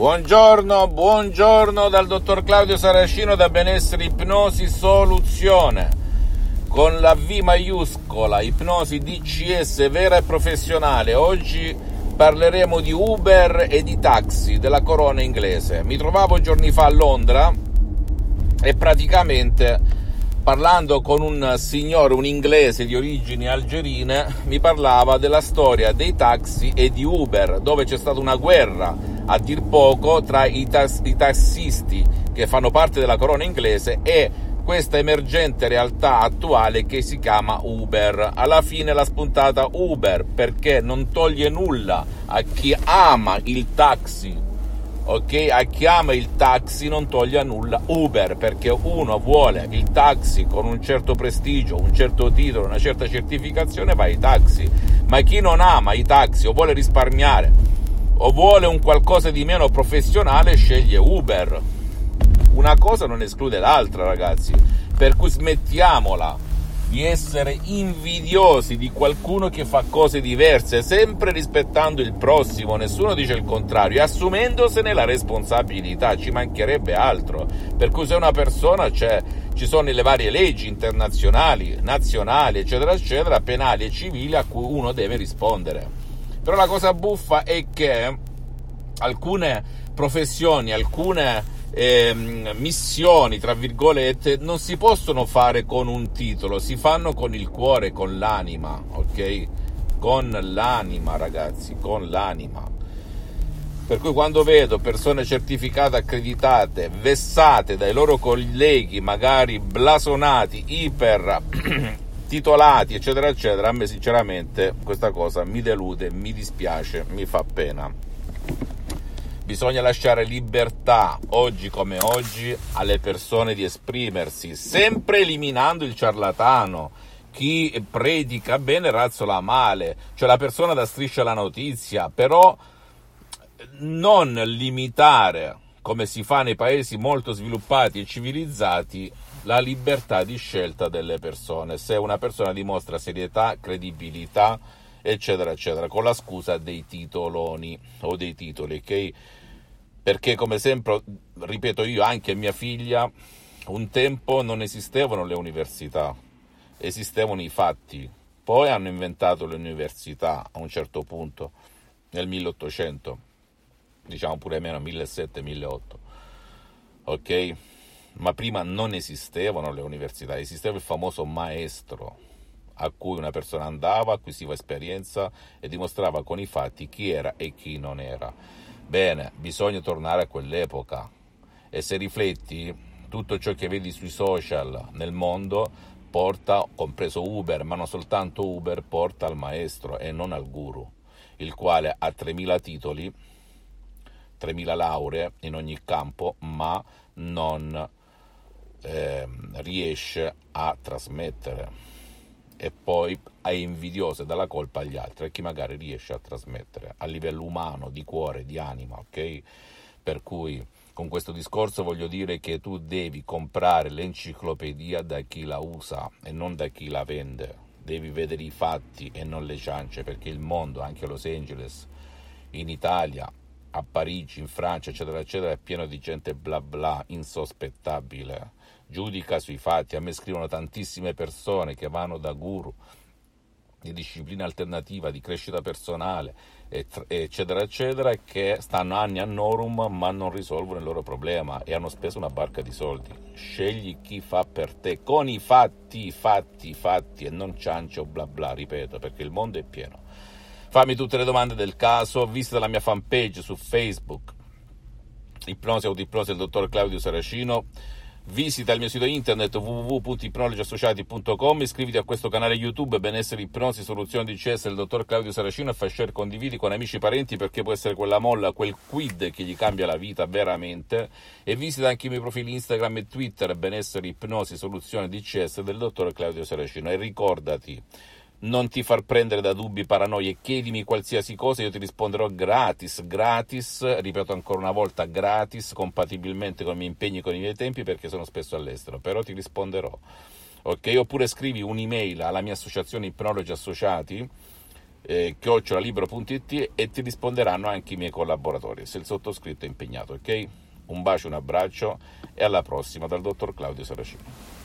Buongiorno, buongiorno dal dottor Claudio Saracino da Benessere Ipnosi Soluzione. Con la V maiuscola, ipnosi DCS vera e professionale. Oggi parleremo di Uber e di taxi della corona inglese. Mi trovavo giorni fa a Londra e praticamente parlando con un signore, un inglese di origini algerine, mi parlava della storia dei taxi e di Uber, dove c'è stata una guerra, a dir poco, tra i, tas- i tassisti che fanno parte della corona inglese e questa emergente realtà attuale che si chiama Uber. Alla fine l'ha spuntata Uber perché non toglie nulla a chi ama il taxi ok? A chi ama il taxi non toglie nulla Uber, perché uno vuole il taxi con un certo prestigio, un certo titolo, una certa certificazione, va ai taxi. Ma chi non ama i taxi o vuole risparmiare o vuole un qualcosa di meno professionale, sceglie Uber. Una cosa non esclude l'altra, ragazzi. Per cui smettiamola di essere invidiosi di qualcuno che fa cose diverse, sempre rispettando il prossimo, nessuno dice il contrario, e assumendosene la responsabilità, ci mancherebbe altro. Per cui se una persona c'è, ci sono le varie leggi internazionali, nazionali, eccetera, eccetera, penali e civili a cui uno deve rispondere. Però la cosa buffa è che alcune professioni, alcune eh, missioni, tra virgolette, non si possono fare con un titolo, si fanno con il cuore, con l'anima, ok? Con l'anima, ragazzi, con l'anima. Per cui quando vedo persone certificate, accreditate, vessate dai loro colleghi, magari blasonati, iper titolati, eccetera, eccetera, a me sinceramente questa cosa mi delude, mi dispiace, mi fa pena. Bisogna lasciare libertà, oggi come oggi, alle persone di esprimersi, sempre eliminando il ciarlatano. Chi predica bene razzola male, cioè la persona da striscia la notizia, però non limitare, come si fa nei paesi molto sviluppati e civilizzati, la libertà di scelta delle persone. Se una persona dimostra serietà, credibilità, eccetera, eccetera, con la scusa dei titoloni o dei titoli, ok? perché come sempre ripeto io anche mia figlia un tempo non esistevano le università esistevano i fatti poi hanno inventato le università a un certo punto nel 1800 diciamo pure meno 1700-1800 ok ma prima non esistevano le università esisteva il famoso maestro a cui una persona andava, acquisiva esperienza e dimostrava con i fatti chi era e chi non era. Bene, bisogna tornare a quell'epoca. E se rifletti tutto ciò che vedi sui social nel mondo porta, compreso Uber, ma non soltanto Uber, porta al maestro e non al guru, il quale ha 3.000 titoli, 3.000 lauree in ogni campo, ma non eh, riesce a trasmettere e poi è invidioso e dà la colpa agli altri, a chi magari riesce a trasmettere a livello umano, di cuore, di anima, ok? Per cui con questo discorso voglio dire che tu devi comprare l'enciclopedia da chi la usa e non da chi la vende. Devi vedere i fatti e non le ciance, perché il mondo, anche Los Angeles, in Italia, a Parigi, in Francia, eccetera, eccetera, è pieno di gente bla bla, insospettabile giudica sui fatti. A me scrivono tantissime persone che vanno da guru di disciplina alternativa, di crescita personale, eccetera, eccetera, che stanno anni a Norum ma non risolvono il loro problema e hanno speso una barca di soldi. Scegli chi fa per te con i fatti, fatti, fatti e non ciancio bla bla, ripeto, perché il mondo è pieno. Fammi tutte le domande del caso, visita la mia fanpage su Facebook, Ipnosi Autoipnosi del dottor Claudio Saracino. Visita il mio sito internet www.ipnologiassociati.com, iscriviti a questo canale YouTube Benessere Ipnosi Soluzione di CS del dottor Claudio Saracino e fai share condividi con amici e parenti perché può essere quella molla, quel quid che gli cambia la vita veramente. E visita anche i miei profili Instagram e Twitter Benessere Ipnosi Soluzione di CS del dottor Claudio Saracino. E ricordati non ti far prendere da dubbi, paranoie, chiedimi qualsiasi cosa, io ti risponderò gratis, gratis, ripeto ancora una volta gratis, compatibilmente con i miei impegni e con i miei tempi perché sono spesso all'estero, però ti risponderò. Ok, oppure scrivi un'email alla mia associazione Ipnologi Associati eh, chiocciolalibero.it e ti risponderanno anche i miei collaboratori se il sottoscritto è impegnato, ok? Un bacio, un abbraccio e alla prossima dal dottor Claudio Saracino.